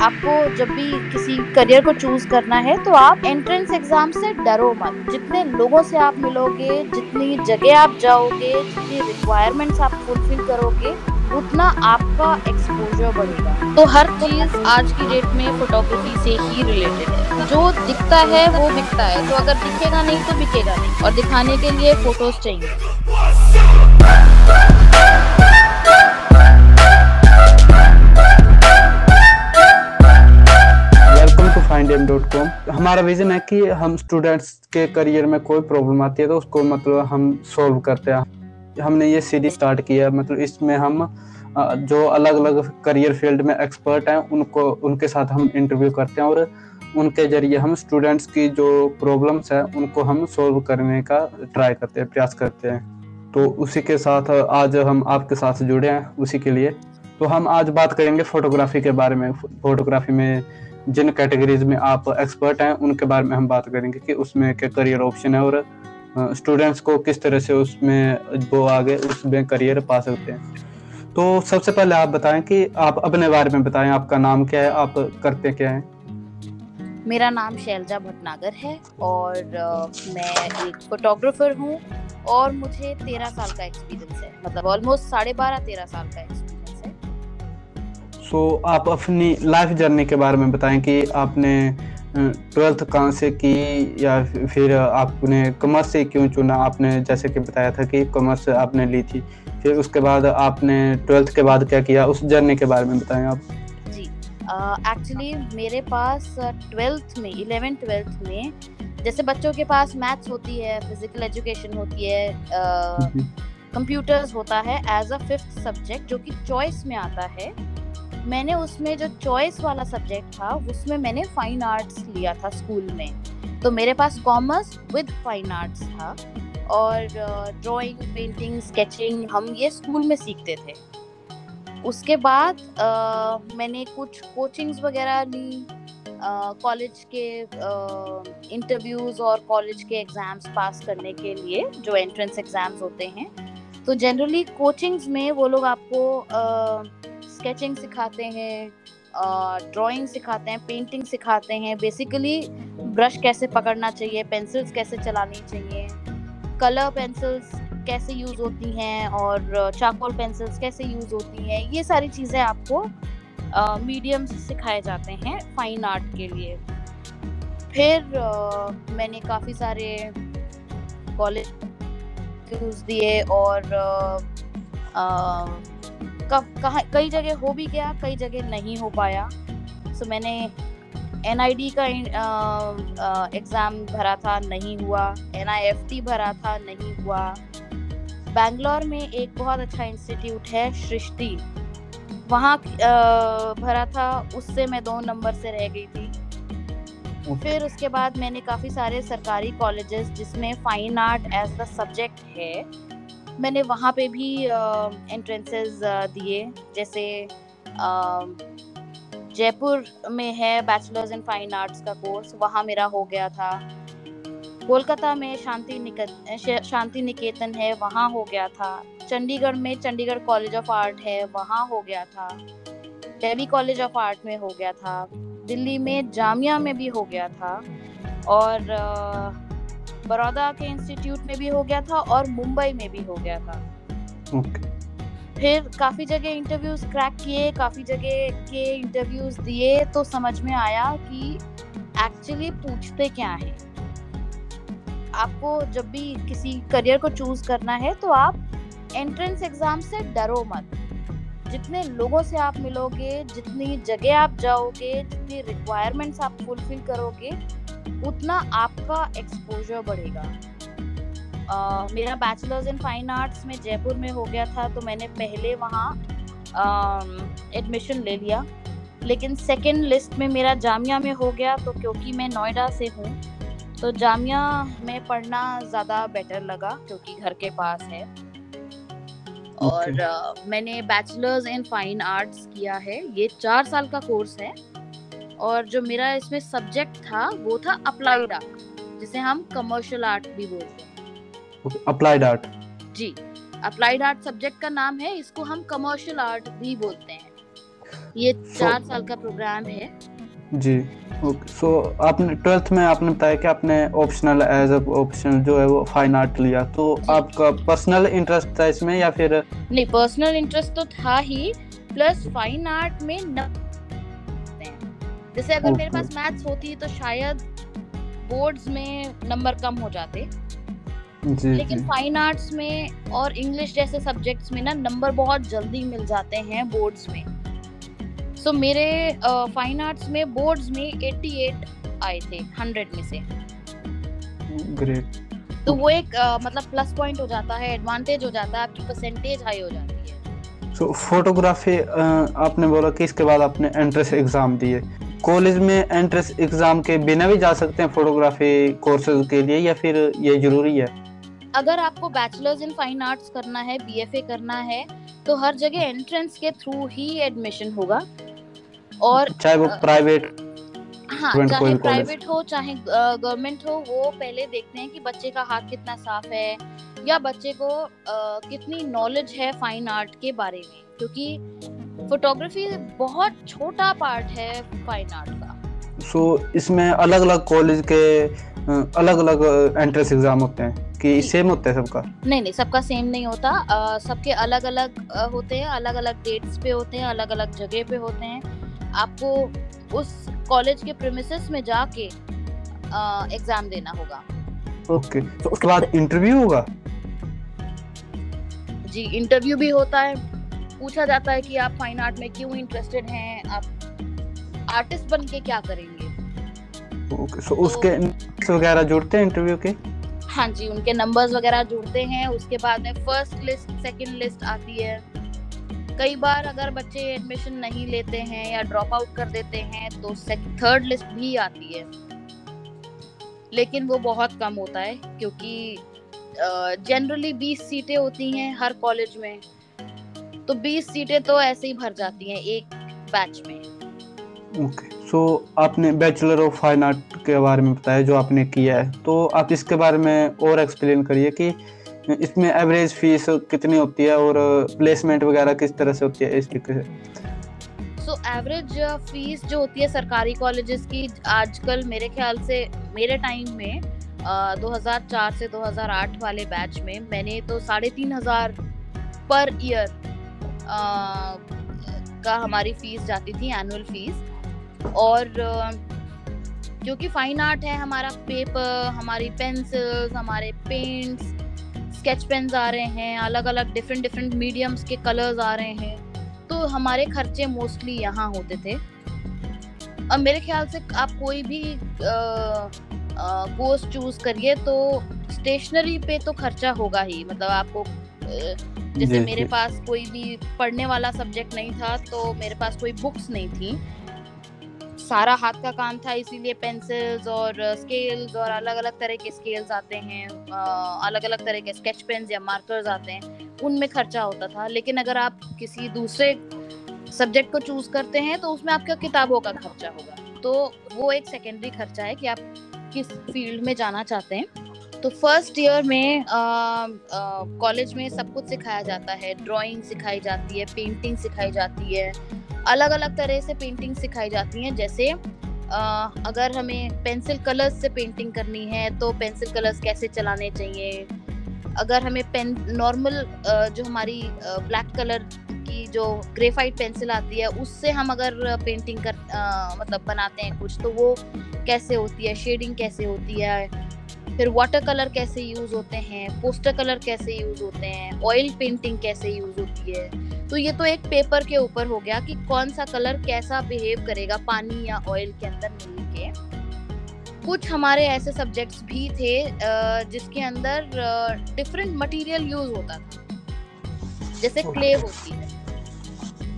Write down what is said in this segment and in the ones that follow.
आपको जब भी किसी करियर को चूज़ करना है तो आप एंट्रेंस एग्ज़ाम से डरो मत। जितने लोगों से आप मिलोगे, जितनी जगह आप जाओगे, जितनी रिक्वायरमेंट्स आप फुलफिल करोगे, उतना आपका एक्सपोजर बढ़ेगा। तो हर चीज़ आज की डेट में फोटोग्राफी से ही रिलेटेड है। जो दिखता है, वो बिकता है। तो अगर दिखेगा नहीं तो बिकेगा नहीं। और दिखाने के लिए फ़ोटोज़ चाहिए। एम डॉट कॉम हमारा विजन है कि हम स्टूडेंट्स के करियर में कोई प्रॉब्लम आती है तो उसको मतलब हम सॉल्व करते हैं। हमने ये सीरीज़ स्टार्ट किया है मतलब इसमें हम जो अलग अलग करियर फ़ील्ड में एक्सपर्ट हैं, उनको, उनके साथ हम इंटरव्यू करते हैं और उनके ज़रिए हम स्टूडेंट्स की जो प्रॉब्लम्स है, उनको हम सॉल्व करने का ट्राई करते हैं, प्रयास करते हैं। तो उसी के साथ, आज हम आपके साथ जुड़े हैं उसी के लिए। तो हम आज बात करेंगे फोटोग्राफी के बारे में। फोटोग्राफी में जिन कैटेगरीज में आप एक्सपर्ट हैं, उनके बारे में हम बात करेंगे कि उसमें क्या करियर ऑप्शन है और स्टूडेंट्स को किस तरह से उसमें वो आगे, उसमें करियर पा सकते हैं। तो सबसे पहले आप बताएँ कि आप अपने बारे में बताएँ, आपका नाम क्या है, आप करते क्या हैं? मेरा नाम शैलजा भटनागर है और मैं एक फोटोग्राफर हूँ और मुझे तेरह साल का एक्सपीरियंस है। मतलब ऑलमोस्ट साढ़े बारह, तेरह साल का एक्सपीरियंस सो आप अपनी लाइफ जर्नी के बारे में बताएँ कि आपने ट्वेल्थ कहाँ से की या फिर आपने कॉमर्स से क्यों चुना? आपने जैसे कि बताया था कि कॉमर्स आपने ली थी फिर उसके बाद आपने ट्वेल्थ के बाद क्या किया? उस जर्नी के बारे में बताएँ आप। जी एक्चुअली मेरे पास ट्वेल्थ में इलेवन ट्वेल्थ में जैसे बच्चों के पास मैथ्स होती है फ़िज़िकल एजुकेशन होती है कंप्यूटर्स uh, होता है एज अ फिफ्थ सब्जेक्ट जो कि चॉइस में आता है। मैंने उसमें जो चॉइस वाला सब्जेक्ट था उसमें मैंने फाइन आर्ट्स लिया था स्कूल में। तो मेरे पास कॉमर्स विद फाइन आर्ट्स था और ड्राइंग पेंटिंग स्केचिंग हम ये स्कूल में सीखते थे। उसके बाद अ, मैंने कुछ कोचिंग्स वगैरह ली कॉलेज के इंटरव्यूज़ और कॉलेज के एग्ज़ाम्स पास करने के लिए जो एंट्रेंस एग्ज़ाम्स होते हैं। तो जनरली कोचिंग्स में वो लोग आपको स्केचिंग सिखाते हैं ड्राइंग सिखाते हैं पेंटिंग सिखाते हैं। बेसिकली ब्रश कैसे पकड़ना चाहिए पेंसिल्स कैसे चलानी चाहिए कलर पेंसिल्स कैसे यूज़ होती हैं और चारकोल पेंसिल्स कैसे यूज़ होती हैं ये सारी चीज़ें आपको मीडियम से सिखाए जाते हैं फाइन आर्ट के लिए। फिर अ, मैंने काफ़ी सारे कॉलेज दिए और कहाँ कई जगह हो भी गया, कई जगह नहीं हो पाया। सो मैंने एनआईडी का एग्ज़ाम भरा था, नहीं हुआ। एनआईएफटी भरा था, नहीं हुआ। बैंगलोर में एक बहुत अच्छा इंस्टीट्यूट है, सृष्टि। वहाँ भरा था, उससे मैं दो नंबर से रह गई थी। फिर उसके बाद मैंने काफ़ी सारे सरकारी कॉलेजेस जिसमें fine art as the subject है, मैंने वहाँ पे भी एंट्रेंसेस दिए। जैसे जयपुर में है बैचलर्स इन फाइन आर्ट्स का कोर्स वहाँ मेरा हो गया था। कोलकाता में शांति निकेतन शांति निकेतन है, वहाँ हो गया था। चंडीगढ़ में चंडीगढ़ कॉलेज ऑफ़ आर्ट है, वहाँ हो गया था। दिल्ली कॉलेज ऑफ़ आर्ट में हो गया था। दिल्ली में जामिया में भी हो गया था और बड़ौदा के इंस्टीट्यूट में भी हो गया था और मुंबई में भी हो गया था। ओके। फिर काफ़ी जगह इंटरव्यूज़ क्रैक किए काफ़ी जगह के इंटरव्यूज़ दिए तो समझ में आया कि एक्चुअली पूछते क्या है। आपको जब भी किसी करियर को चूज़ करना है तो आप एंट्रेंस एग्ज़ाम से डरो मत। जितने लोगों से आप मिलोगे जितनी जगह आप जाओगे जितनी रिक्वायरमेंट्स आप फुलफिल करोगे उतना आपका एक्सपोजर बढ़ेगा। अ, मेरा बैचलर्स इन फाइन आर्ट्स में जयपुर में हो गया था तो मैंने पहले वहाँ एडमिशन uh, ले लिया। लेकिन सेकेंड लिस्ट में मेरा जामिया में हो गया तो क्योंकि मैं नोएडा से हूँ तो जामिया में पढ़ना ज़्यादा बेटर लगा क्योंकि घर के पास है। और मैंने बैचलर्स इन फाइन आर्ट्स किया है। ये चार साल का कोर्स है। और जो मेरा इसमें सब्जेक्ट था वो था अप्लाइड आर्ट जिसे हम कमर्शियल आर्ट भी बोलते हैं। अप्लाइड आर्ट जी अप्लाइड आर्ट सब्जेक्ट का नाम है इसको हम कमर्शियल आर्ट भी बोलते हैं। ये चार साल का प्रोग्राम है। जी। ओके सो आपने ट्वेल्थ में आपने बताया कि आपने ऑप्शनल एज ऑप्शन जो है वो फाइन आर्ट लिया तो आपका पर्सनल इंटरेस्ट था इसमें या फिर? नहीं पर्सनल इंटरेस्ट तो था ही प्लस फाइन आर्ट में न जैसे अगर मेरे पास मैथ्स होती तो शायद बोर्ड्स में नंबर कम हो जाते। जी, लेकिन फाइन आर्ट्स में और इंग्लिश जैसे सब्जेक्ट्स में ना नंबर बहुत जल्दी मिल जाते हैं बोर्ड्स में। सो मेरे फाइन आर्ट्स में बोर्ड्स में 88 आए थे 100 में से। ग्रेट तो वो एक मतलब प्लस पॉइंट हो जाता है एडवांटेज हो जाता है आपकी परसेंटेज हाई हो जाती है। सो फोटोग्राफी आपने बोला कि इसके बाद आपने एंट्रेंस एग्ज़ाम दिए। कॉलेज में एंट्रेंस एग्ज़ाम के बिना भी जा सकते हैं फोटोग्राफी कोर्सेज के लिए या फिर ये ज़रूरी है? अगर आपको बैचलर्स इन फाइन आर्ट्स करना है बीएफए करना है तो हर जगह एंट्रेंस के थ्रू ही एडमिशन होगा। और चाहे वो प्राइवेट हाँ चाहे प्राइवेट हो चाहे गवर्नमेंट हो वो पहले देखते हैं कि बच्चे का हाथ कितना साफ़ है या बच्चे को आ, कितनी नॉलेज है फाइन आर्ट के बारे में क्योंकि फोटोग्राफी बहुत छोटा पार्ट है फाइन आर्ट का। सो so, इसमें अलग अलग कॉलेज के अलग अलग एंट्रेंस एग्ज़ाम होते हैं कि सेम होता है सबका? नहीं नहीं सबका सेम नहीं होता सबके अलग अलग होते हैं अलग अलग डेट्स पे होते हैं अलग अलग जगह पे होते हैं आपको उस कॉलेज के प्रीमिसेस में जाके एग्ज़ाम देना होगा। ओके तो उसके बाद इंटरव्यू होगा? जी इंटरव्यू भी होता है। पूछा जाता है कि आप फाइन आर्ट में क्यों इंटरेस्टेड हैं? आप आर्टिस्ट बन के क्या करेंगे? ओके सो तो, उसके वगैरह जुड़ते हैं इंटरव्यू के? हाँ जी उनके नंबर्स वगैरह जुड़ते हैं। उसके बाद में फ़र्स्ट लिस्ट सेकंड लिस्ट आती है। कई बार अगर बच्चे एडमिशन नहीं लेते हैं या ड्रॉप आउट कर देते हैं तो थर्ड लिस्ट भी आती है। लेकिन वो बहुत कम होता है क्योंकि जनरली बीस सीटें होती हैं हर कॉलेज में। तो बीस सीटें तो ऐसे ही भर जाती हैं एक बैच में। Okay okay. सो so, आपने बैचलर ऑफ़ फाइन आर्ट के बारे में बताया जो आपने किया है। तो आप इसके बारे में और एक्सप्लेन करिए कि इसमें एवरेज फ़ीस कितनी होती है और प्लेसमेंट वगैरह किस तरह से होती है इस से? सो एवरेज फ़ीस जो होती है सरकारी कॉलेजेस की आजकल मेरे ख्याल से मेरे टाइम में uh, 2004 से 2008 वाले बैच में मैंने तो साढ़े तीन हज़ार पर ईयर का हमारी फ़ीस जाती थी एनुअल फ़ीस और क्योंकि फाइन आर्ट है हमारा पेपर हमारी पेंसिल्स हमारे पेंट्स स्केच पेन्स आ रहे हैं अलग अलग डिफरेंट डिफरेंट मीडियम्स के कलर्स आ रहे हैं। तो हमारे खर्चे मोस्टली यहाँ होते थे। अब मेरे ख्याल से आप कोई भी कोर्स चूज़ करिए तो स्टेशनरी पे तो खर्चा होगा ही। मतलब आपको जैसे मेरे पास कोई भी पढ़ने वाला सब्जेक्ट नहीं था तो मेरे पास कोई बुक्स नहीं थी। सारा हाथ का काम था, इसीलिए पेंसिल्स और स्केल्स और अलग अलग तरह के स्केल्स आते हैं अलग अलग तरह के स्केच पेन्स या मार्कर्स आते हैं, उनमें खर्चा होता था। लेकिन अगर आप किसी दूसरे सब्जेक्ट को चूज़ करते हैं तो उसमें आपका किताबों का खर्चा होगा। तो वो एक सेकेंडरी खर्चा है कि आप किस फ़ील्ड में जाना चाहते हैं। तो फ़र्स्ट ईयर में कॉलेज में सब कुछ सिखाया जाता है। ड्राइंग सिखाई जाती है पेंटिंग सिखाई जाती है। अलग अलग तरह से पेंटिंग सिखाई जाती हैं जैसे अगर हमें पेंसिल कलर्स से पेंटिंग करनी है तो पेंसिल कलर्स कैसे चलाने चाहिए? अगर हमें पेन नॉर्मल जो हमारी ब्लैक कलर की जो ग्रेफाइट पेंसिल आती है उससे हम अगर पेंटिंग कर आ, मतलब बनाते हैं कुछ तो वो कैसे होती है? शेडिंग कैसे होती है? फिर वाटर कलर कैसे यूज़ होते हैं पोस्टर कलर कैसे यूज़ होते हैं ऑयल पेंटिंग कैसे यूज़ होती है। तो ये तो एक पेपर के ऊपर हो गया कि कौन सा कलर कैसा बिहेव करेगा पानी या ऑयल के अंदर मिल के। कुछ हमारे ऐसे सब्जेक्ट्स भी थे जिसके अंदर डिफरेंट मटेरियल यूज़ होता था। जैसे क्ले होती है।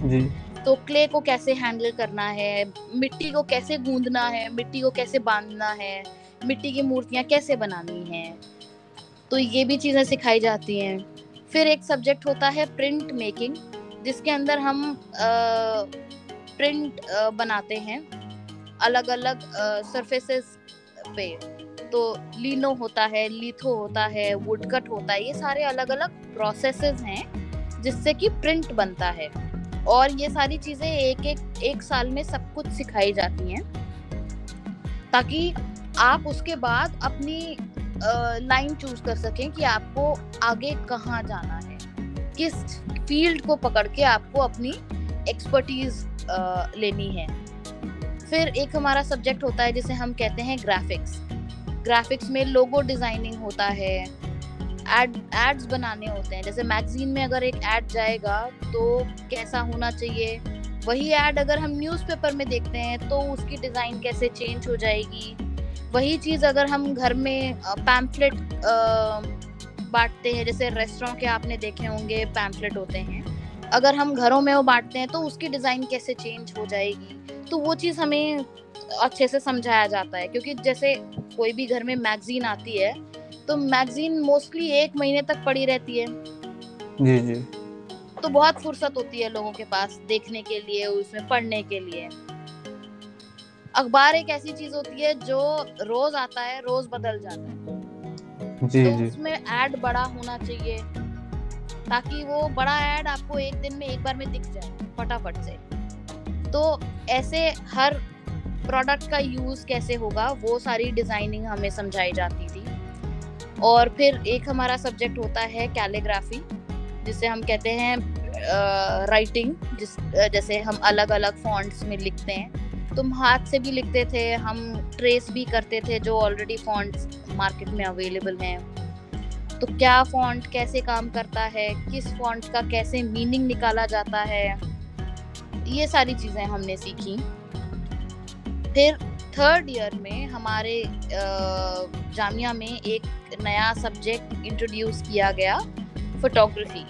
जी। तो क्ले को कैसे हैंडल करना है मिट्टी को कैसे गूंदना है मिट्टी को कैसे बांधना है मिट्टी की मूर्तियाँ कैसे बनानी हैं? तो ये भी चीज़ें सिखाई जाती हैं। फिर एक सब्जेक्ट होता है प्रिंट मेकिंग जिसके अंदर हम प्रिंट बनाते हैं। अलग अलग सरफेसेस पे। तो लीनो होता है लीथो होता है वुडकट होता है, ये सारे अलग अलग प्रोसेसेस हैं, जिससे कि प्रिंट बनता है। और ये सारी चीज़ें एक एक एक साल में सब कुछ सिखाई जाती हैं। ताकि आप उसके बाद अपनी लाइन चूज़ कर सकें कि आपको आगे कहाँ जाना है। किस फ़ील्ड को पकड़ के आपको अपनी एक्सपर्टीज लेनी है। फिर एक हमारा सब्जेक्ट होता है जिसे हम कहते हैं ग्राफिक्स ग्राफिक्स में लोगो डिज़ाइनिंग होता है। एड एड्स बनाने होते हैं। जैसे मैगजीन में अगर एक एड जाएगा तो कैसा होना चाहिए? वही एड अगर हम न्यूज़पेपर में देखते हैं तो उसकी डिज़ाइन कैसे चेंज हो जाएगी? वही चीज़ अगर हम घर में पैम्फलेट बांटते हैं जैसे रेस्टोरेंट के आपने देखे होंगे पैम्फलेट होते हैं। अगर हम घरों में वो बांटते हैं तो उसकी डिज़ाइन कैसे चेंज हो जाएगी? तो वो चीज़ हमें अच्छे से समझाया जाता है क्योंकि जैसे कोई भी घर में मैगजीन आती है तो मैगजीन मोस्टली एक महीने तक पड़ी रहती है। जी जी। तो बहुत फुर्सत होती है लोगों के पास देखने के लिए उसमें पढ़ने के लिए। अखबार एक ऐसी चीज़ होती है जो रोज आता है रोज बदल जाता है। जी तो जी। उसमें एड बड़ा होना चाहिए ताकि वो बड़ा एड आपको एक दिन में एक बार में दिख जाए फटाफट से। तो ऐसे हर प्रोडक्ट का यूज़ कैसे होगा वो सारी डिज़ाइनिंग हमें समझाई जाती थी। और फिर एक हमारा सब्जेक्ट होता है कैलीग्राफी जिसे हम कहते हैं राइटिंग जिस जैसे हम अलग अलग फॉन्ट्स में लिखते हैं। तुम हाथ से भी लिखते थे, हम ट्रेस भी करते थे जो ऑलरेडी फॉन्ट्स मार्केट में अवेलेबल हैं। तो क्या फॉन्ट कैसे काम करता है, किस फॉन्ट का कैसे मीनिंग निकाला जाता है, ये सारी चीज़ें हमने सीखी। फिर थर्ड ईयर में हमारे जामिया में एक नया सब्जेक्ट इंट्रोड्यूस किया गया फोटोग्राफी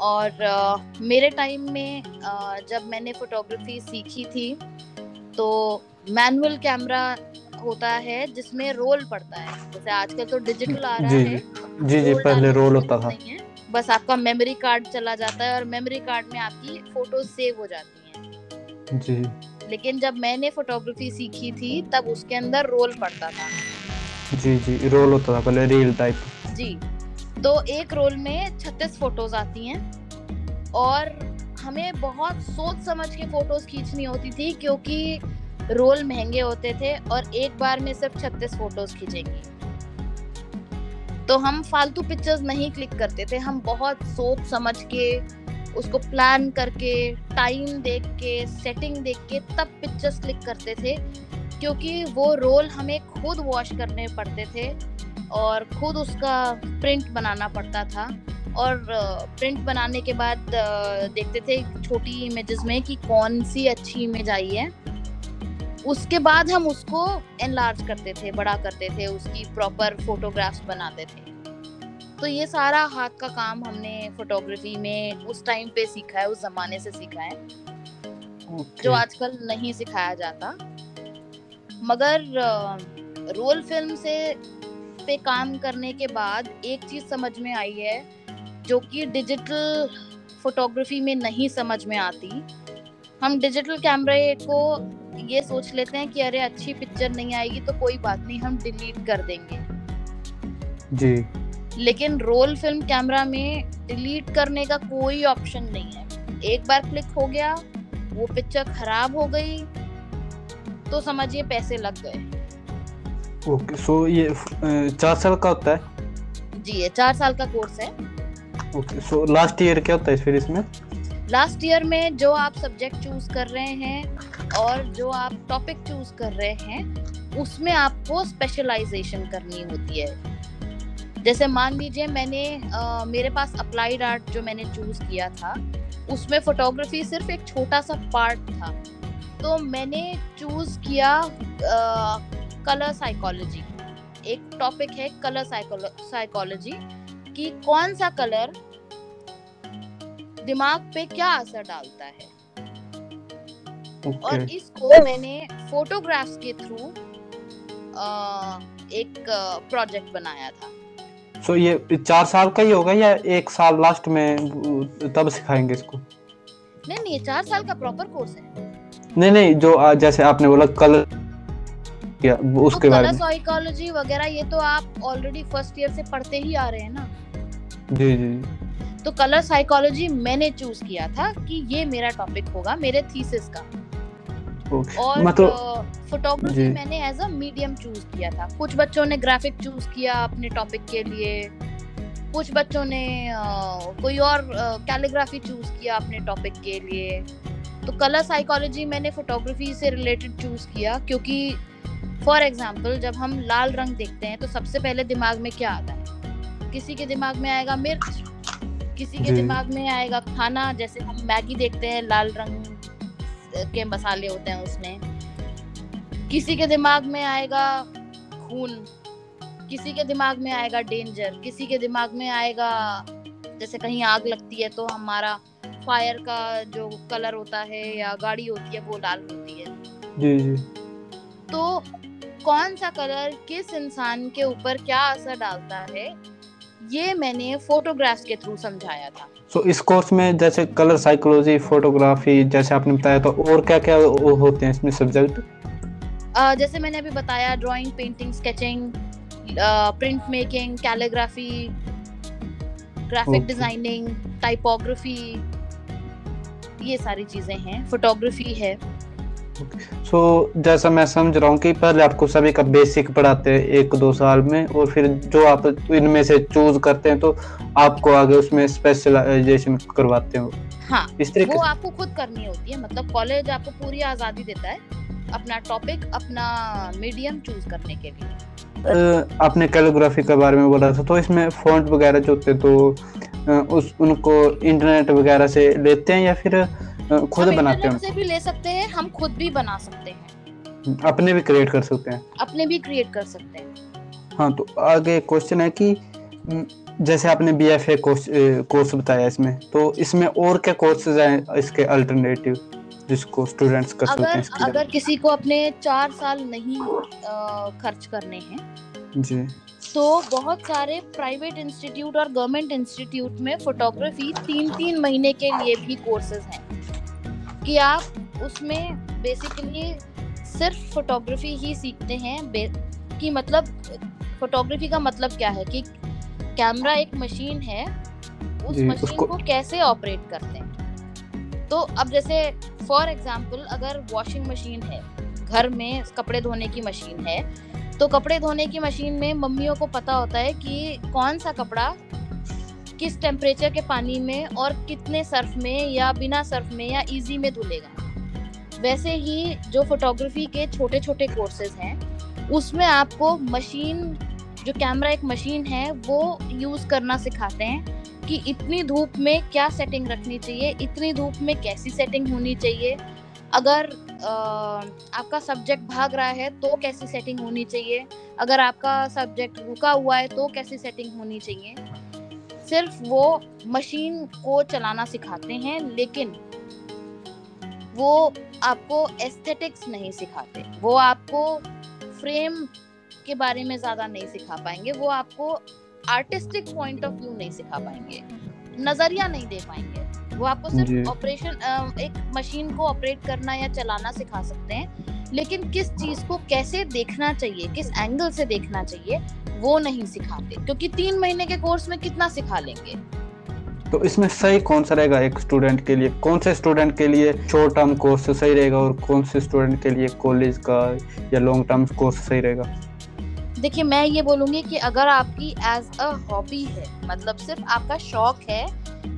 और uh, मेरे टाइम में uh, जब मैंने फोटोग्राफी सीखी थी तो मैनुअल कैमरा होता है जिसमें रोल पड़ता है। जैसे आजकल तो डिजिटल आ रहा जी है जी। जी पहले रोल होता था। बस आपका मेमोरी कार्ड चला जाता है और मेमोरी कार्ड में आपकी फ़ोटो सेव हो जाती हैं। जी। लेकिन जब मैंने फोटोग्राफी सीखी थी तब उसके अंदर रोल पड़ता था। जी जी रोल होता था पहले रील टाइप जी। तो एक रोल में छत्तीस फ़ोटोज़ आती हैं और हमें बहुत सोच समझ के फ़ोटोज़ खींचनी होती थी क्योंकि रोल महँगे होते थे और एक बार में सिर्फ़ छत्तीस फ़ोटोज़ खींचेंगे। तो हम फालतू पिक्चर्स नहीं क्लिक करते थे, हम बहुत सोच समझ के, उसको प्लान करके टाइम देख के सेटिंग देख के तब पिक्चर्स क्लिक करते थे क्योंकि वो रोल हमें खुद वॉश करने पड़ते थे। और खुद उसका प्रिंट बनाना पड़ता था। और प्रिंट बनाने के बाद देखते थे छोटी इमेजेस में कि कौन सी अच्छी इमेज आई है। उसके बाद हम उसको एनलार्ज करते थे बड़ा करते थे उसकी प्रॉपर फोटोग्राफ्स बनाते थे। तो ये सारा हाथ का काम हमने फोटोग्राफी में उस टाइम पे सीखा है उस जमाने से सीखा है। Okay. जो आजकल नहीं सिखाया जाता। मगर रोल फ़िल्म से पे काम करने के बाद एक चीज़ समझ में आई है जो कि डिजिटल फोटोग्राफी में नहीं समझ में आती। हम डिजिटल कैमरे को ये सोच लेते हैं कि अरे अच्छी पिक्चर नहीं आएगी तो कोई बात नहीं हम डिलीट कर देंगे। जी। लेकिन रोल फ़िल्म कैमरा में डिलीट करने का कोई ऑप्शन नहीं है। एक बार क्लिक हो गया वो पिक्चर खराब हो गई तो समझिए पैसे लग गए। ओके सो ये चार साल का होता है? जी ये चार साल का कोर्स है। ओके सो लास्ट ईयर क्या होता है फिर इसमें? लास्ट ईयर में जो आप सब्जेक्ट चूज़ कर रहे हैं और जो आप टॉपिक चूज़ कर रहे हैं उसमें आपको स्पेशलाइजेशन करनी होती है। जैसे मान लीजिए मैंने अ, मेरे पास अप्लाइड आर्ट जो मैंने चूज़ किया था उसमें फोटोग्राफी सिर्फ़ एक छोटा सा पार्ट था। तो मैंने चूज़ किया कलर साइकोलॉजी एक टॉपिक है कलर साइकोलॉजी कि कौन सा कलर दिमाग पे क्या असर डालता है। okay. और इसको मैंने फोटोग्राफ्स के थ्रू एक प्रोजेक्ट बनाया था। सो ये चार साल का ही होगा या एक साल लास्ट में तब सिखाएँगे इसको? नहीं नहीं चार साल का प्रॉपर कोर्स है। नहीं नहीं जो जैसे आपने बोला कलर तो उसके बारे में? साइकोलॉजी वगैरह ये तो आप ऑलरेडी फ़र्स्ट ईयर से पढ़ते ही आ रहे हैं ना। जी जी। तो कलर साइकोलॉजी मैंने चूज़ किया था कि ये मेरा टॉपिक होगा मेरे थीसिस का। और मतलब फोटोग्राफी मैंने एज अ मीडियम चूज़ किया था। कुछ बच्चों ने ग्राफिक चूज़ किया अपने टॉपिक के लिए। कुछ बच्चों ने uh, कोई और कैलीग्राफी चूज़ किया अपने टॉपिक के लिए। तो कलर साइकोलॉजी मैंने फोटोग्राफी से रिलेटेड चूज़ किया क्योंकि फॉर एग्ज़ाम्पल जब हम लाल रंग देखते हैं तो सबसे पहले दिमाग में क्या आता है? किसी के दिमाग में आएगा मिर्च किसी के दिमाग में आएगा खाना जैसे हम मैगी देखते हैं लाल रंग के मसाले होते हैं उसमें। किसी के दिमाग में आएगा खून किसी के दिमाग में आएगा डेंजर किसी के दिमाग में आएगा जैसे कहीं आग लगती है तो हमारा फायर का जो कलर होता है या गाड़ी होती है वो लाल होती है। जी जी। तो कौन सा कलर किस इंसान के ऊपर क्या असर डालता है ये मैंने फोटोग्राफ्स के थ्रू समझाया था। सो so, इस कोर्स में जैसे कलर साइकोलॉजी फोटोग्राफी जैसे आपने बताया तो और क्या क्या होते हैं इसमें सब्जेक्ट uh, जैसे मैंने अभी बताया drawing painting sketching print making calligraphy graphic designing typography ये सारी चीज़ें हैं फोटोग्राफी है। सो so, जैसा मैं समझ रहा हूँ कि पहले आपको सभी का बेसिक पढ़ाते हैं एक दो साल में और फिर जो आप इनमें से चूज़ करते हैं तो आपको आगे उसमें स्पेशलाइजेशन करवाते हो। हाँ इस तरीके वो आपको खुद करनी होती है मतलब कॉलेज आपको पूरी आज़ादी देता है अपना टॉपिक अपना मीडियम चूज़ करने के लिए। आपने कैलोग्राफी के बारे में बोला था तो इसमें फॉन्ट वगैरह जो होते तो उस उनको इंटरनेट वगैरह से लेते हैं या फिर खुद बनाते हैं। से भी ले सकते हैं हम खुद भी बना सकते हैं। अपने भी क्रिएट कर सकते हैं। अपने भी क्रिएट कर सकते हैं। हाँ तो आगे क्वेश्चन है कि जैसे आपने बी एफ़ ए कोर्स बताया इसमें तो इसमें और क्या कोर्सेज हैं इसके अल्टरनेटिव जिसको स्टूडेंट्स कर सकते हैं अगर किसी को अपने चार साल नहीं खर्च करने हैं जी। तो बहुत सारे प्राइवेट इंस्टीट्यूट और गवर्नमेंट इंस्टीट्यूट में फोटोग्राफी तीन तीन महीने के लिए भी कोर्सेज हैं। कि आप उसमें बेसिकली सिर्फ़ फोटोग्राफी ही सीखते हैं। कि मतलब फोटोग्राफी का मतलब क्या है? कि कैमरा एक मशीन है। उस मशीन को कैसे ऑपरेट करते हैं? तो अब जैसे फॉर एग्जांपल अगर वॉशिंग मशीन है घर में कपड़े धोने की मशीन है तो कपड़े धोने की मशीन में मम्मियों को पता होता है कि कौन सा कपड़ा किस टेम्परेचर के पानी में और कितने सर्फ में या बिना सर्फ में या इजी में धुलेगा। वैसे ही जो फोटोग्राफी के छोटे छोटे कोर्सेज हैं उसमें आपको मशीन जो कैमरा एक मशीन है वो यूज़ करना सिखाते हैं कि इतनी धूप में क्या सेटिंग रखनी चाहिए इतनी धूप में कैसी सेटिंग होनी चाहिए। अगर आ, आपका सब्जेक्ट भाग रहा है तो कैसी सेटिंग होनी चाहिए। अगर आपका सब्जेक्ट रुका हुआ है तो कैसी सेटिंग होनी चाहिए। सिर्फ़ वो मशीन को चलाना सिखाते हैं लेकिन वो आपको एस्थेटिक्स नहीं सिखाते। वो आपको फ्रेम के बारे में ज़्यादा नहीं सिखा पाएँगे वो आपको आर्टिस्टिक पॉइंट ऑफ़ व्यू नहीं सिखा पाएँगे नज़रिया नहीं दे पाएँगे। वो आपको सिर्फ़ ऑपरेशन एक मशीन को ऑपरेट करना या चलाना सिखा सकते हैं लेकिन किस चीज़ को कैसे देखना चाहिए किस एंगल से देखना चाहिए वो नहीं सिखाते क्योंकि तीन महीने के कोर्स में कितना सिखा लेंगे? तो इसमें सही कौन सा रहेगा एक स्टूडेंट के लिए? कौन से स्टूडेंट के लिए शॉर्ट टर्म कोर्स सही रहेगा और कौन से स्टूडेंट के लिए कॉलेज का या लॉन्ग टर्म कोर्स सही रहेगा? देखिए मैं ये बोलूँगी कि अगर आपकी एज अ हॉबी है मतलब सिर्फ़ आपका शौक है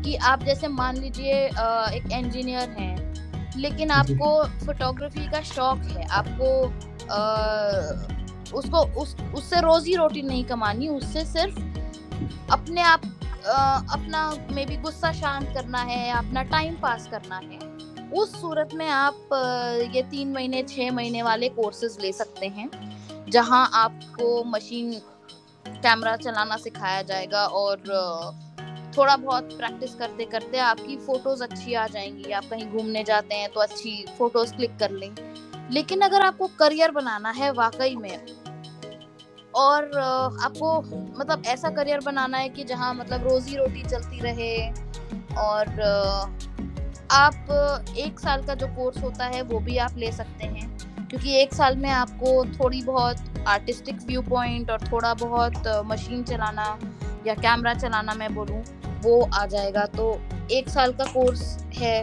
कि आप जैसे मान लीजिए एक इंजीनियर हैं लेकिन आपको फोटोग्राफी का शौक है आपको उसको उस, उससे रोजी रोटी नहीं कमानी, उससे सिर्फ़ अपने आप अपना मे बी गुस्सा शांत करना है या अपना टाइम पास करना है। उस सूरत में आप ये तीन महीने छः महीने वाले कोर्सेज ले सकते हैं, जहाँ आपको मशीन कैमरा चलाना सिखाया जाएगा और थोड़ा बहुत प्रैक्टिस करते करते आपकी फ़ोटोज़ अच्छी आ जाएँगी। आप कहीं घूमने जाते हैं तो अच्छी फ़ोटोज़ क्लिक कर लें। लेकिन अगर आपको करियर बनाना है वाकई में, और आपको मतलब ऐसा करियर बनाना है कि जहाँ मतलब रोजी रोटी चलती रहे, और आप एक साल का जो कोर्स होता है वो भी आप ले सकते हैं, क्योंकि एक साल में आपको थोड़ी बहुत आर्टिस्टिक व्यू पॉइंट और थोड़ा बहुत मशीन चलाना या कैमरा चलाना मैं बोलूँ, वो आ जाएगा। तो एक साल का कोर्स है,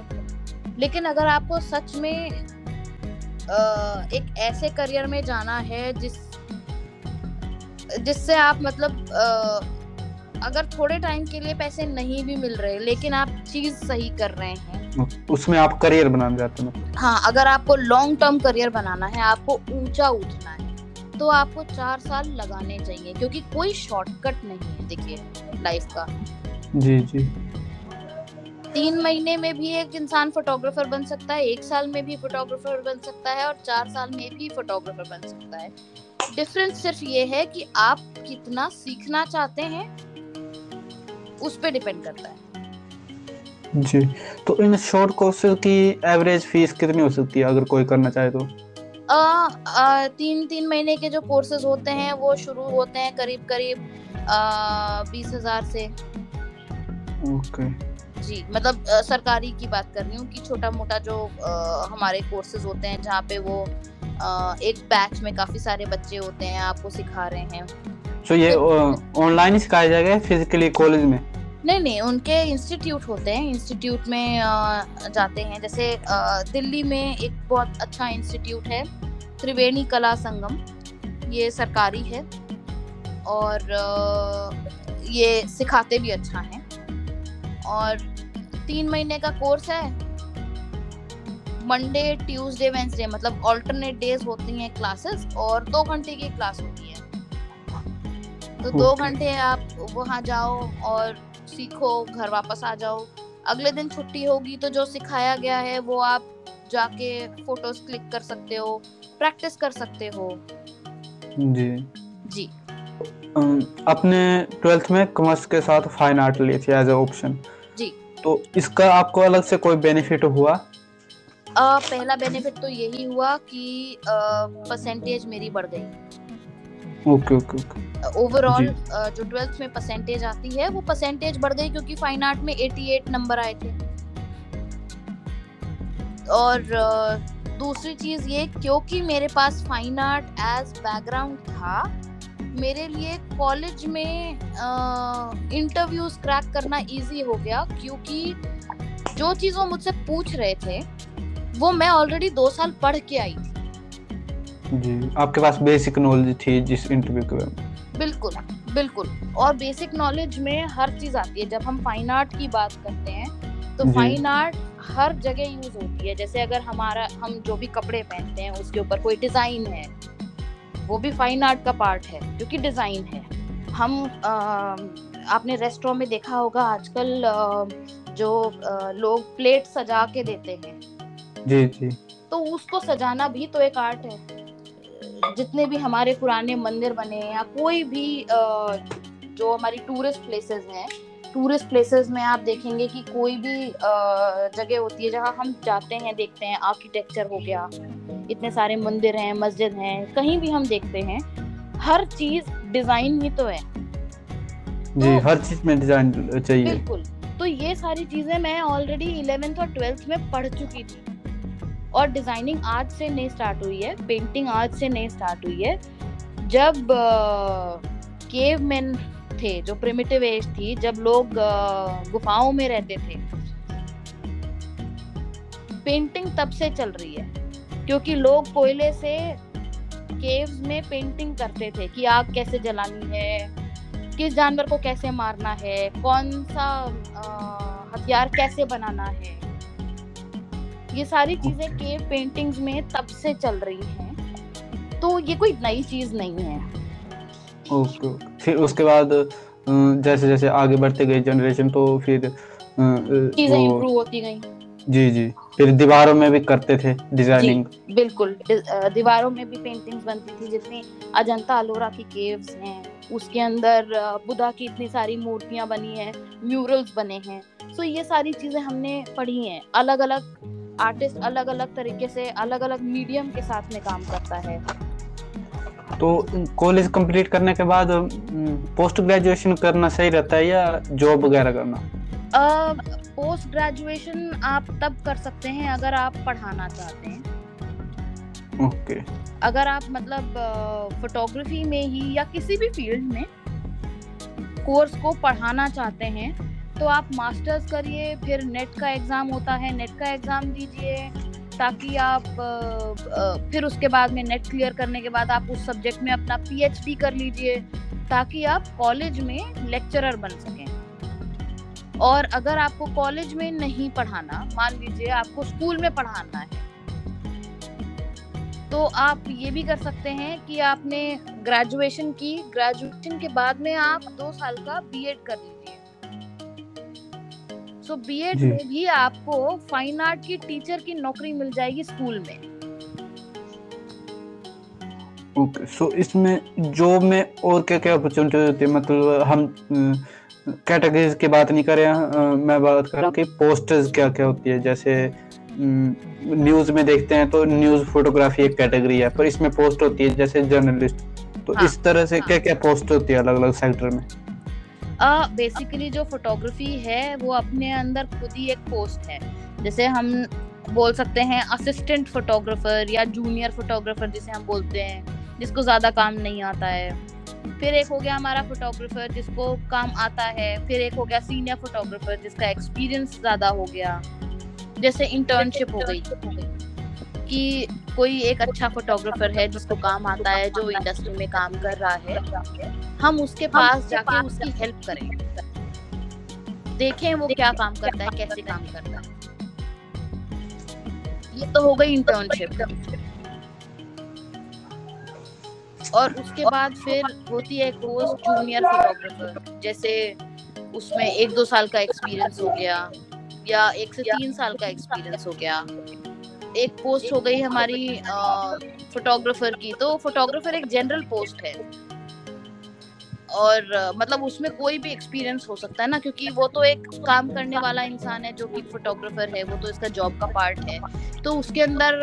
लेकिन अगर आपको सच में एक ऐसे करियर में जाना है जिस जिससे आप मतलब अगर थोड़े टाइम के लिए पैसे नहीं भी मिल रहे लेकिन आप चीज़ सही कर रहे हैं। उसमें आप करियर बनाना चाहते हैं? हाँ अगर आपको लॉन्ग टर्म करियर बनाना है आपको ऊँचा उठना है तो आपको चार साल लगाने चाहिए क्योंकि कोई शॉर्टकट नहीं है देखिए लाइफ का। जी जी। तीन महीने में भी एक इंसान फोटोग्राफर बन सकता है एक साल में भी फोटोग्राफर बन सकता है और चार साल में भी फोटोग्राफर बन सकता है। डिफरेंस सिर्फ़ ये है कि आप कितना सीखना चाहते हैं उस पर डिपेंड करता है। जी तो इन शॉर्ट कोर्सेज की एवरेज फ़ीस कितनी हो सकती है अगर कोई करना चाहे तो? आ, आ, तीन तीन महीने के जो कोर्सेज होते हैं वो शुरू होते हैं करीब करीब बीस हज़ार से। ओके। जी मतलब आ, सरकारी की बात कर रही हूँ कि छोटा मोटा जो आ, हमारे कोर्सेज होते हैं जहाँ पे वो आ, एक बैच में काफ़ी सारे बच्चे होते हैं आपको सिखा रहे हैं। तो ये ऑनलाइन ही सिखाया जाएगा फिजिकली कॉलेज में? नहीं नहीं उनके इंस्टीट्यूट होते हैं। इंस्टीट्यूट में जाते हैं। जैसे दिल्ली में एक बहुत अच्छा इंस्टीट्यूट है त्रिवेणी कला संगम। ये सरकारी है और ये सिखाते भी अच्छा हैं। और तीन महीने का कोर्स है। मंडे ट्यूसडे वेंसडे मतलब ऑल्टरनेट डेज़ होती हैं क्लासेस और दो घंटे की क्लास होती है। तो दो घंटे आप वहाँ जाओ और सीखो घर वापस आ जाओ। अगले दिन छुट्टी होगी तो जो सिखाया गया है वो आप जाके फ़ोटोज़ क्लिक कर सकते हो प्रैक्टिस कर सकते हो। जी। जी। अपने ट्वेल्थ में कॉमर्स के साथ फाइन आर्ट ली थी एज ए ऑप्शन तो इसका आपको अलग से कोई बेनिफिट हुआ? आ, पहला बेनिफिट तो यही हुआ कि परसेंटेज मेरी बढ़ गई। Okay okay okay. ओवरऑल जो। ट्वेल्थ में परसेंटेज आती है वो परसेंटेज बढ़ गई क्योंकि फाइन आर्ट में 88 नंबर आए थे। और uh, दूसरी चीज़ ये क्योंकि मेरे पास फाइन आर्ट एज बैकग्राउंड था मेरे लिए कॉलेज में इंटरव्यूज़ क्रैक करना इजी हो गया क्योंकि जो चीज़ वो मुझसे पूछ रहे थे वो मैं ऑलरेडी दो साल पढ़ के आई थी। जी आपके पास बेसिक नॉलेज थी जिस इंटरव्यू के बारे बिल्कुल बिल्कुल। और बेसिक नॉलेज में हर चीज़ आती है। जब हम फाइन आर्ट की बात करते हैं तो फाइन आर्ट हर जगह यूज़ होती है। जैसे अगर हमारा हम जो भी कपड़े पहनते हैं उसके ऊपर कोई डिज़ाइन है वो भी फाइन आर्ट का पार्ट है क्योंकि डिज़ाइन है। हम आ, आपने रेस्टोरेंट में देखा होगा आजकल जो लोग प्लेट सजा के देते हैं। जी जी। तो उसको सजाना भी तो एक आर्ट है। जितने भी हमारे पुराने मंदिर बने या कोई भी जो हमारी टूरिस्ट प्लेसेस हैं टूरिस्ट प्लेसेस में आप देखेंगे कि कोई भी जगह होती है जहाँ हम जाते हैं देखते हैं आर्किटेक्चर हो गया इतने सारे मंदिर हैं मस्जिद हैं कहीं भी हम देखते हैं हर चीज़ डिज़ाइन ही तो है। जी तो, हर चीज़ में डिज़ाइन चाहिए। बिल्कुल तो ये सारी चीज़ें मैं ऑलरेडी इलेवेंथ और ट्वेल्थ में पढ़ चुकी थी। और डिज़ाइनिंग आज से नहीं स्टार्ट हुई है पेंटिंग आज से नहीं स्टार्ट हुई है। जब केव मैन थे जो प्रिमिटिव एज थी जब लोग गुफाओं में रहते थे। पेंटिंग तब से चल रही है क्योंकि लोग कोयले से केव्स में पेंटिंग करते थे कि आग कैसे जलानी है किस जानवर को कैसे मारना है कौन सा हथियार कैसे बनाना है। ये सारी चीज़ें केव पेंटिंग्स में तब से चल रही हैं। तो ये कोई नई चीज़ नहीं है। ओके फिर उसके बाद जैसे जैसे आगे बढ़ते गए जनरेशन तो फिर चीज़ें इंप्रूव होती गई। जी जी। फिर दीवारों में भी करते थे डिज़ाइनिंग बिल्कुल। दीवारों में भी पेंटिंग्स बनती थी जितनी अजंता अलोरा की केव्स हैं उसके अंदर बुद्धा की इतनी सारी मूर्तियाँ बनी हैं म्यूरल्स बने हैं। सो ये सारी चीज़ें हमने पढ़ी हैं। अलग अलग आर्टिस्ट अलग अलग तरीके से अलग अलग मीडियम के साथ में काम करता है। तो कॉलेज कंप्लीट करने के बाद पोस्ट ग्रेजुएशन करना सही रहता है या जॉब वगैरह करना? पोस्ट ग्रेजुएशन आप तब कर सकते हैं अगर आप पढ़ाना चाहते हैं। ओके। okay. अगर आप मतलब फोटोग्राफी में ही या किसी भी फ़ील्ड में कोर्स को पढ़ाना चाहते हैं तो आप मास्टर्स करिए फिर नेट का एग्ज़ाम होता है नेट का एग्ज़ाम दीजिए। ताकि आप फिर उसके बाद में नेट क्लियर करने के बाद आप उस सब्जेक्ट में अपना पीएचडी कर लीजिए, ताकि आप कॉलेज में लेक्चरर बन सकें। और अगर आपको कॉलेज में नहीं पढ़ाना, मान लीजिए आपको स्कूल में पढ़ाना है तो आप ये भी कर सकते हैं कि आपने ग्रेजुएशन की ग्रेजुएशन के बाद में आप दो साल का बीएड कर लीजिए। सो so, बीएड में भी आपको फाइन आर्ट की टीचर की नौकरी मिल जाएगी स्कूल में। ओके okay, सो so इसमें जॉब में और क्या क्या अपॉर्चुनिटी होती है? मतलब हम कैटेगरीज की बात नहीं कर रहे हैं मैं बात कर रहा हूँ कि पोस्टर्स क्या क्या होती है? जैसे न्यूज़ में देखते हैं तो न्यूज़ फोटोग्राफी एक कैटेगरी है पर इसमें पोस्ट होती है जैसे जर्नलिस्ट तो हाँ, इस तरह से हाँ. क्या क्या पोस्ट होती है अलग अलग सेक्टर में? बेसिकली जो फोटोग्राफी है, वो अपने अंदर खुद ही एक पोस्ट है। जैसे हम बोल सकते हैं असिस्टेंट फोटोग्राफर या जूनियर फोटोग्राफर जिसे हम बोलते हैं, जिसको ज़्यादा काम नहीं आता है। फिर एक हो गया हमारा फोटोग्राफर जिसको काम आता है। फिर एक हो गया सीनियर फोटोग्राफर जिसका एक्सपीरियंस ज़्यादा हो गया। जैसे इंटर्नशिप हो गई। कि कोई एक अच्छा फोटोग्राफर है जिसको काम आता है जो इंडस्ट्री में काम कर रहा है हम उसके पास जाके उसकी हेल्प करें। देखें वो क्या काम करता है कैसे काम करता है। ये तो हो गई इंटर्नशिप और उसके बाद फिर होती है कोर्स जूनियर फोटोग्राफर जैसे उसमें एक दो साल का एक्सपीरियंस हो गया या एक से तीन साल का एक्सपीरियंस हो गया। एक पोस्ट हो गई हमारी फोटोग्राफर की। तो फोटोग्राफर एक जनरल पोस्ट है। और मतलब उसमें कोई भी एक्सपीरियंस हो सकता है ना क्योंकि वो तो एक काम करने वाला इंसान है जो कि फोटोग्राफर है वो तो इसका जॉब का पार्ट है। तो उसके अंदर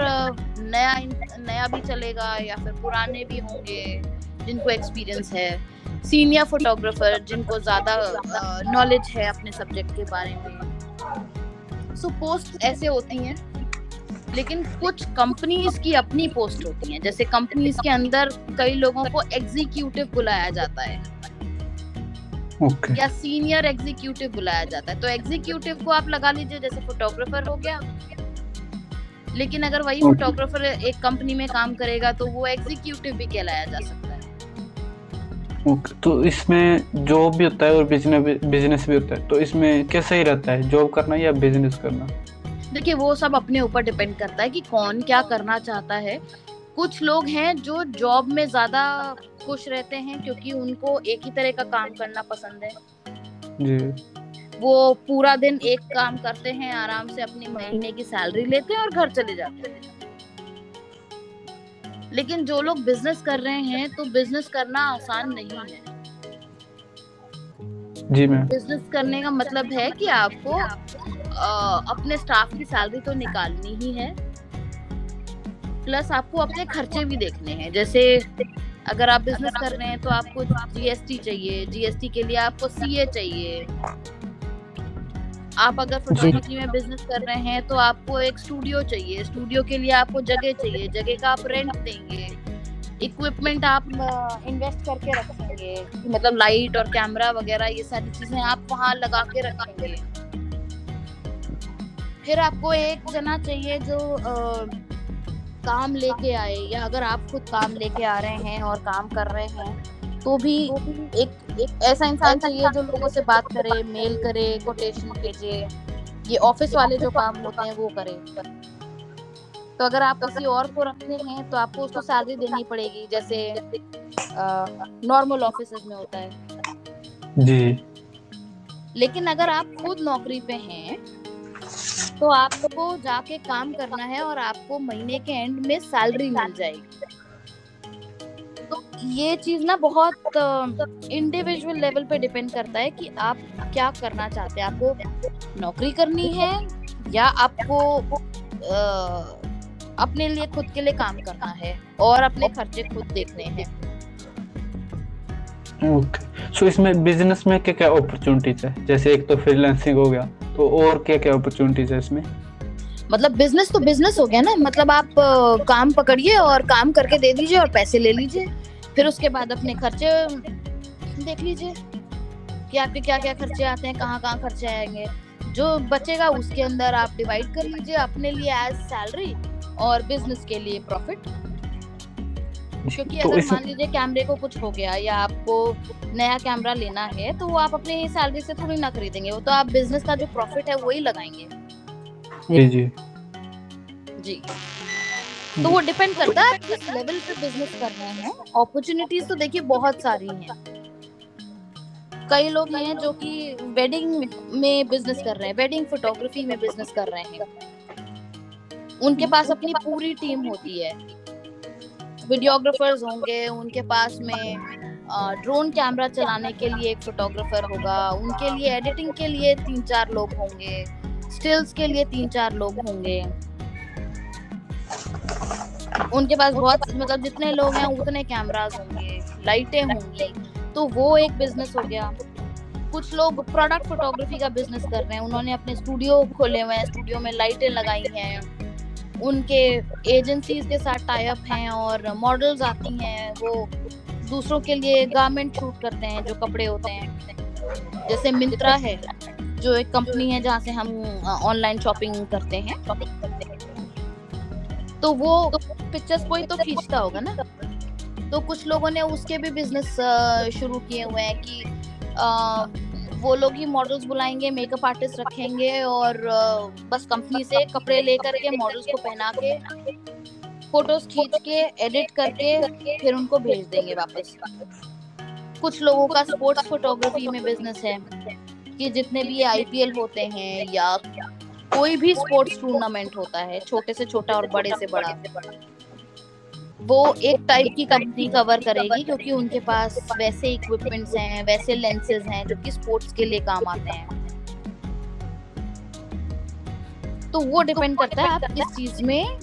नया नया भी चलेगा या फिर पुराने भी होंगे जिनको एक्सपीरियंस है। सीनियर फोटोग्राफर जिनको ज़्यादा नॉलेज है अपने सब्जेक्ट के बारे में। सो so, पोस्ट ऐसे होती हैं। लेकिन कुछ कंपनीज़ की अपनी पोस्ट होती हैं। जैसे कंपनीज़ के अंदर कई लोगों को एग्जीक्यूटिव बुलाया जाता है। Okay. या सीनियर एग्जीक्यूटिव बुलाया जाता है। तो एग्जीक्यूटिव को आप लगा लीजिए जैसे फोटोग्राफर हो गया। लेकिन अगर वही फोटोग्राफर एक कंपनी में काम करेगा तो वो एग्जीक्यूटिव भी कहलाया जा सकता है। Okay, तो इसमें जॉब भी होता है और बिज़नेस भी होता है। तो इसमें क्या सही रहता है? जॉब करना या बिज़नेस करना? देखिए वो सब अपने ऊपर डिपेंड करता है कि कौन क्या करना चाहता है। कुछ लोग हैं जो जॉब में ज़्यादा खुश रहते हैं क्योंकि उनको एक ही तरह का काम करना पसंद है। जी। वो पूरा दिन एक काम करते हैं आराम से अपनी महीने की सैलरी लेते हैं और घर चले जाते हैं। लेकिन जो लोग बिज़नेस कर रहे हैं तो बिज़नेस करना आसान नहीं है। जी मैम। बिज़नेस करने का मतलब है कि आपको अपने स्टाफ की सैलरी तो निकालनी ही है। प्लस आपको अपने खर्चे भी देखने हैं। जैसे अगर आप बिज़नेस कर रहे हैं तो आपको जीएसटी चाहिए। जीएसटी के लिए आपको सीए चाहिए। आप अगर फोटोग्राफी में बिज़नेस कर रहे हैं तो आपको एक स्टूडियो चाहिए। स्टूडियो के लिए आपको जगह चाहिए। जगह का आप रेंट देंगे। इक्विपमेंट आप इन्वेस्ट करके रखेंगे मतलब लाइट और कैमरा वगैरह ये सारी चीज़ें आप वहाँ लगा के रखेंगे। फिर आपको एक जना चाहिए जो आ, काम लेके आए या अगर आप खुद काम लेके आ रहे हैं और काम कर रहे हैं तो भी एक एक ऐसा इंसान चाहिए जो लोगों से बात करे मेल करे कोटेशन भेजे ये ऑफ़िस वाले जो काम होते हैं वो करे। तो अगर आप किसी और को रखते हैं तो आपको उसको सैलरी देनी पड़ेगी जैसे नॉर्मल ऑफ़िस में होता है। जी। लेकिन अगर आप खुद नौकरी पे हैं तो आपको जाके काम करना है और आपको महीने के एंड में सैलरी मिल जाएगी। तो ये चीज़ ना बहुत इंडिविजुअल लेवल पे डिपेंड करता है कि आप क्या करना चाहते हैं। आपको नौकरी करनी है या आपको आ, अपने लिए खुद के लिए काम करना है और अपने खर्चे खुद देखने हैं। Okay okay. सो इसमें बिज़नेस में क्या क्या अपॉर्चुनिटीज़ है? जैसे एक तो फ्रीलांसिंग हो गया। तो और क्या क्या अपॉर्चुनिटीज़ है इसमें? मतलब बिज़नेस तो बिज़नेस हो गया ना। मतलब आप काम पकड़िए और काम करके दे दीजिए और पैसे ले लीजिए। फिर उसके बाद अपने खर्चे देख लीजिए कि आपके क्या क्या खर्चे आते हैं कहाँ कहाँ खर्चे आएँगे। जो बचेगा उसके अंदर आप डिवाइड कर लीजिए अपने लिए एज सैलरी और बिज़नेस के लिए प्रॉफिट क्योंकि तो अगर मान लीजिए कैमरे को कुछ हो गया या आपको नया कैमरा लेना है तो वो आप अपने ही सैलरी से थोड़ी ना खरीदेंगे। वो तो आप बिज़नेस का जो प्रॉफिट है वही लगाएँगे। जी जी। जी। तो वो डिपेंड करता है किस लेवल पे बिज़नेस कर रहे हैं। अपॉर्चुनिटीज़ तो देखिए बहुत सारी हैं। कई लोग हैं जो कि वेडिंग में बिज़नेस कर रहे हैं वेडिंग फोटोग्राफी में बिज़नेस कर रहे हैं। उनके पास अपनी पूरी टीम होती है। वीडियोग्राफर्स होंगे, उनके पास में ड्रोन कैमरा चलाने के लिए एक फोटोग्राफर होगा, उनके लिए एडिटिंग के लिए तीन चार लोग होंगे, स्टिल्स के लिए तीन चार लोग होंगे। उनके पास बहुत मतलब जितने लोग हैं, उतने कैमराज होंगे, लाइटें होंगी तो वो एक बिज़नेस हो गया। कुछ लोग प्रोडक्ट फोटोग्राफी का बिज़नेस कर रहे हैं, उन्होंने अपने स्टूडियो खोले हुए हैं स्टूडियो में लाइटें लगाई हैं। उनके एजेंसीज के साथ टाई अप हैं और मॉडल्स आती हैं, वो दूसरों के लिए गारमेंट शूट करते हैं, जो कपड़े होते हैं। जैसे मिंत्रा है, जो एक कंपनी है जहाँ से हम ऑनलाइन शॉपिंग करते हैं। तो वो पिक्चर्स कोई तो खींचता होगा ना? तो कुछ लोगों ने उसके भी बिज़नेस शुरू किए हुए हैं कि वो लोग ही मॉडल्स बुलाएँगे मेकअप आर्टिस्ट रखेंगे और बस कंपनी से कपड़े लेकर के मॉडल्स को पहना के फ़ोटोज़ खींच के एडिट करके फिर उनको भेज देंगे वापस। कुछ लोगों का स्पोर्ट्स फोटोग्राफी में बिज़नेस है कि जितने भी आईपीएल होते हैं या कोई भी स्पोर्ट्स टूर्नामेंट होता है, छोटे से छोटा और बड़े से बड़ा। वो एक टाइप की कंपनी कवर करेगी क्योंकि उनके पास वैसे इक्विपमेंट्स हैं, वैसे लेंसेज हैं, जो कि स्पोर्ट्स के लिए काम आते हैं। तो वो डिपेंड करता है आप किस चीज़ में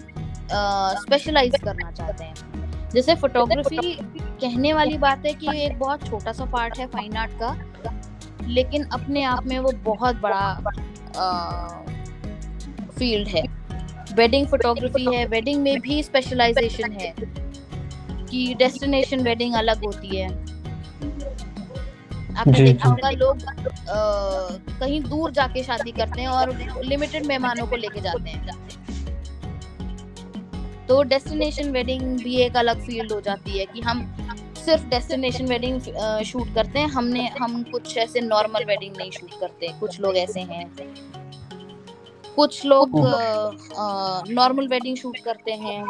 स्पेशलाइज करना चाहते हैं। जैसे फोटोग्राफी कहने वाली बात है कि एक बहुत छोटा सा पार्ट है फाइन आर्ट का, लेकिन अपने आप में वो बहुत बड़ा फ़ील्ड है। वेडिंग फोटोग्राफी है वेडिंग में भी स्पेशलाइजेशन है कि डेस्टिनेशन वेडिंग अलग होती है। आपने देखा होगा लोग आ, कहीं दूर जाके शादी करते हैं और लिमिटेड मेहमानों को लेके जाते हैं। तो डेस्टिनेशन वेडिंग भी एक अलग फ़ील्ड हो जाती है कि हम सिर्फ़ डेस्टिनेशन वेडिंग शूट करते हैं हमने हम कुछ ऐसे नॉर्मल वेडिंग नहीं शूट करते कुछ लोग ऐसे हैं। कुछ लोग नॉर्मल वेडिंग शूट करते हैं।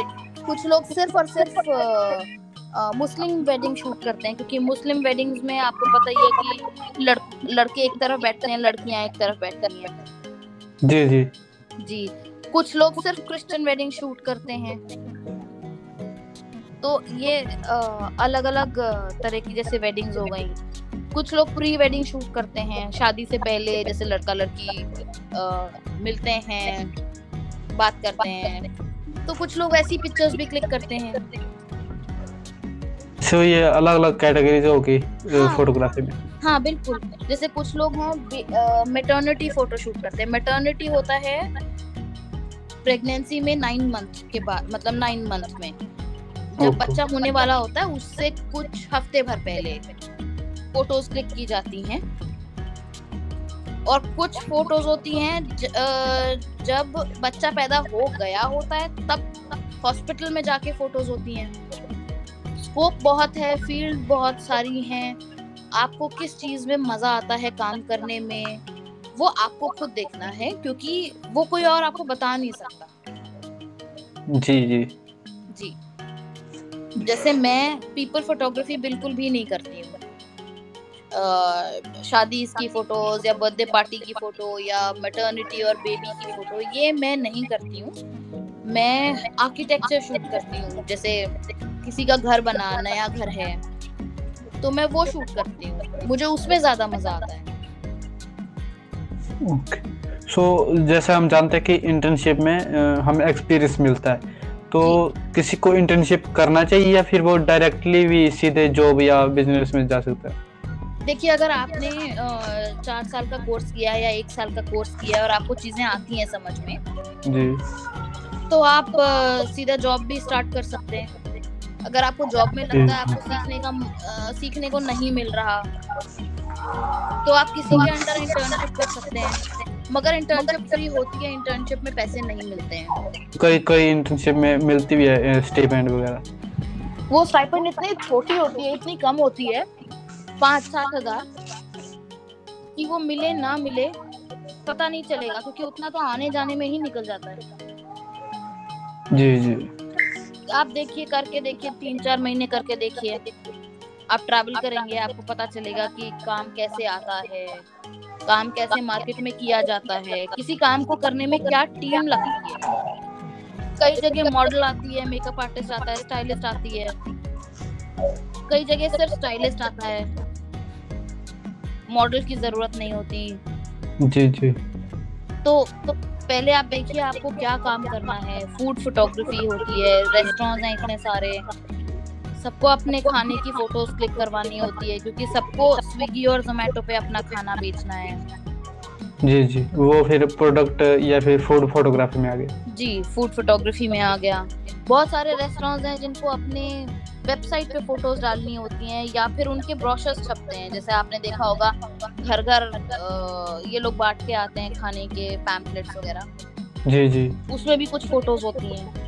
कुछ लोग सिर्फ़ और सिर्फ़ मुस्लिम वेडिंग शूट करते हैं क्योंकि मुस्लिम वेडिंग्स में आपको पता ही है कि लड़, लड़के एक तरफ़ बैठते हैं लड़कियाँ एक तरफ़ बैठती हैं। जी जी। जी। कुछ लोग सिर्फ़ क्रिश्चियन वेडिंग शूट करते हैं। तो ये अलग अलग तरह की जैसे वेडिंग्स हो गई। कुछ लोग प्री वेडिंग शूट करते हैं शादी से पहले जैसे लड़का लड़की आ, मिलते हैं बात करते हैं तो कुछ लोग ऐसी पिक्चर्स भी क्लिक करते हैं। सो ये अलग अलग कैटेगरीज होगी हाँ, फोटोग्राफी में। हाँ बिल्कुल जैसे कुछ लोग हैं मेटर्निटी फ़ोटो शूट करते हैं। मेटर्निटी होता है प्रेगनेंसी में नाइन मंथ के बाद मतलब नाइन मंथ में। जब बच्चा होने वाला होता है उससे कुछ हफ़्ते भर पहले। फ़ोटोज़ क्लिक की जाती हैं। और कुछ फ़ोटोज़ होती हैं जब बच्चा पैदा हो गया होता है तब हॉस्पिटल में जाके फ़ोटोज़ होती हैं। स्कोप बहुत है फ़ील्ड बहुत सारी हैं। आपको किस चीज़ में मज़ा आता है काम करने में वो आपको खुद देखना है क्योंकि वो कोई और आपको बता नहीं सकता। जी जी। जी। जैसे मैं पीपल फोटोग्राफी बिल्कुल भी नहीं करती हूँ। शादी की फ़ोटोज़ या बर्थडे पार्टी की फ़ोटो या मटर्निटी और बेबी की फ़ोटो ये मैं नहीं करती हूँ। मैं आर्किटेक्चर शूट करती हूँ जैसे किसी का घर बना नया घर है तो मैं वो शूट करती हूँ। मुझे उसमें ज़्यादा मज़ा आता है। सो so, जैसे हम जानते हैं कि इंटर्नशिप में हमें एक्सपीरियंस मिलता है। तो किसी को इंटर्नशिप करना चाहिए या फिर वो डायरेक्टली भी सीधे जॉब या बिज़नेस में जा सकता है? देखिए अगर आपने चार साल का कोर्स किया या एक साल का कोर्स किया और आपको चीज़ें आती हैं समझ में जी। तो आप सीधा जॉब भी स्टार्ट कर सकते हैं। अगर आपको जॉब में लगता है आपको सीखने का सीखने को नहीं मिल रहा तो आप किसी के अंडर इंटर्नशिप कर सकते हैं। मगर इंटर्नशिप फ्री होती है इंटर्नशिप में पैसे नहीं मिलते हैं। कई कई इंटर्नशिप में मिलती भी है स्टाइपेंड वगैरह। वो स्टाइपेंड इतनी छोटी होती है इतनी कम होती है पाँच सात हज़ार। कि वो मिले ना मिले पता नहीं चलेगा क्योंकि उतना तो आने जाने में ही निकल जाता है। जी जी। आप देखिए करके देखिए तीन चार महीने करके देखिए। आप ट्रैवल करेंगे आपको पता चलेगा कि काम कैसे आता है काम कैसे मार्केट में किया जाता है। किसी काम को करने में क्या टीम लगती है? कई जगह मॉडल आती है मेकअप आर्टिस्ट आता है स्टाइलिस्ट आती है। कई जगह सिर्फ़ स्टाइलिस्ट आता है। मॉडल की ज़रूरत नहीं होती। जी जी। तो, तो पहले आप देखिए आपको क्या काम करना है। फ़ूड फोटोग्राफी होती है रेस्टोरेंट हैं इतने सारे। सबको अपने खाने की फ़ोटोज़ क्लिक करवानी होती है क्योंकि सबको स्विगी और जोमेटो पे अपना खाना बेचना है। जी जी। वो फिर प्रोडक्ट या फिर फ़ूड फोटोग्राफी में आ गया जी फ़ूड फोटोग्राफी में आ गया। बहुत सारे रेस्टोरेंट्स हैं जिनको अपने वेबसाइट पे फ़ोटोज़ डालनी होती हैं या फिर उनके ब्रोशर्स छपते हैं। जैसे आपने देखा होगा घर घर ये लोग बांट के आते हैं खाने के पैम्पलेट्स वगैरह। जी जी। उसमें भी कुछ फ़ोटोज़ होती हैं।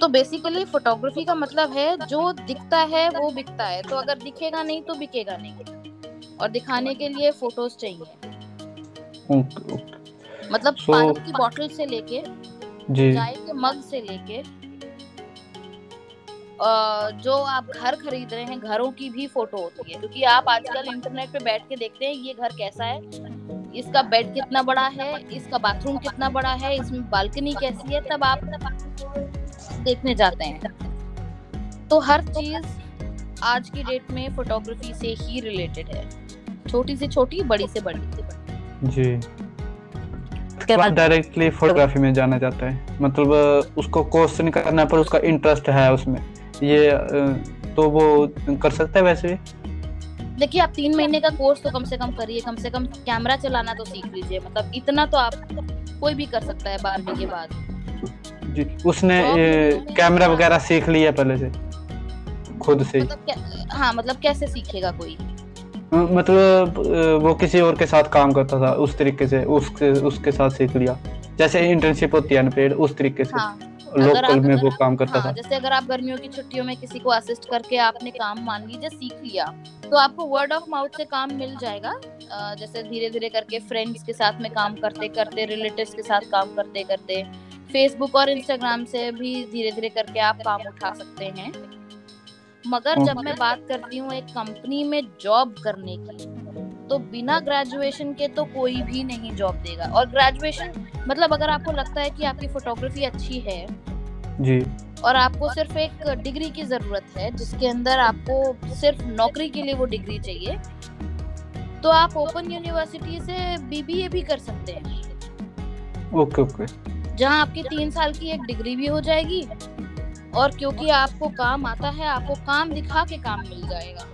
तो बेसिकली फोटोग्राफी का मतलब है जो दिखता है वो बिकता है। तो अगर दिखेगा नहीं तो बिकेगा नहीं। और दिखाने के लिए फ़ोटोज़ चाहिए। ओके ओके मतलब So- पानी की बॉटल से लेके चाय के मग से लेके जो आप घर खरीद रहे हैं घरों की भी फ़ोटो होती है। क्योंकि आप आजकल इंटरनेट पे बैठ के देखते हैं ये घर कैसा है इसका बेड कितना बड़ा है इसका बाथरूम कितना बड़ा है इसमें बालकनी कैसी है तब आप देखने जाते हैं। तो हर चीज़ आज की डेट में फोटोग्राफी से ही रिलेटेड है। छोटी से छोटी बड़ी से बड़ी। जी। डायरेक्टली फोटोग्राफी में जाना चाहता है। मतलब उसको कोर्स नहीं करना पर उसका इंटरेस्ट है उसमें। ये तो वो कर सकता है वैसे भी? देखिए आप तीन महीने का कोर्स तो कम से कम करिए। कम से कम कैमरा चलाना तो सीख लीजिए। मतलब इतना तो आप कोई भी कर सकता है बारहवीं के बाद। जी उसने तो कैमरा वगैरह सीख लिया पहले से? खुद से मतलब क्या हाँ मतलब कैसे सीखेगा कोई? मतलब वो किसी और के साथ काम करता था उस तरीके से उसके उसके साथ सीख लिया। जैसे इंटर्नशिप होती है अनपेड उस तरीके से हाँ लोकल में वो काम करता हाँ था। जैसे अगर आप गर्मियों की छुट्टियों में किसी को असिस्ट करके आपने काम मान लीजिए सीख लिया तो आपको वर्ड ऑफ़ माउथ से काम मिल जाएगा। जैसे धीरे धीरे करके फ्रेंड्स के साथ में काम करते करते रिलेटिव्स के साथ काम करते करते फेसबुक और इंस्टाग्राम से भी धीरे धीरे करके आप काम उठा सकते हैं। मगर जब मैं बात करती हूँ एक कंपनी में जॉब करने की तो बिना ग्रेजुएशन के तो कोई भी नहीं जॉब देगा। और ग्रेजुएशन मतलब अगर आपको लगता है कि आपकी फोटोग्राफी अच्छी है जी। और आपको सिर्फ़ एक डिग्री की ज़रूरत है जिसके अंदर आपको सिर्फ़ नौकरी के लिए वो डिग्री चाहिए तो आप ओपन यूनिवर्सिटी से बीबीए भी कर सकते हैं। Okay okay. जहाँ आपकी तीन साल की एक डिग्री भी हो जाएगी और क्योंकि आपको काम आता है आपको काम दिखा के काम मिल जाएगा।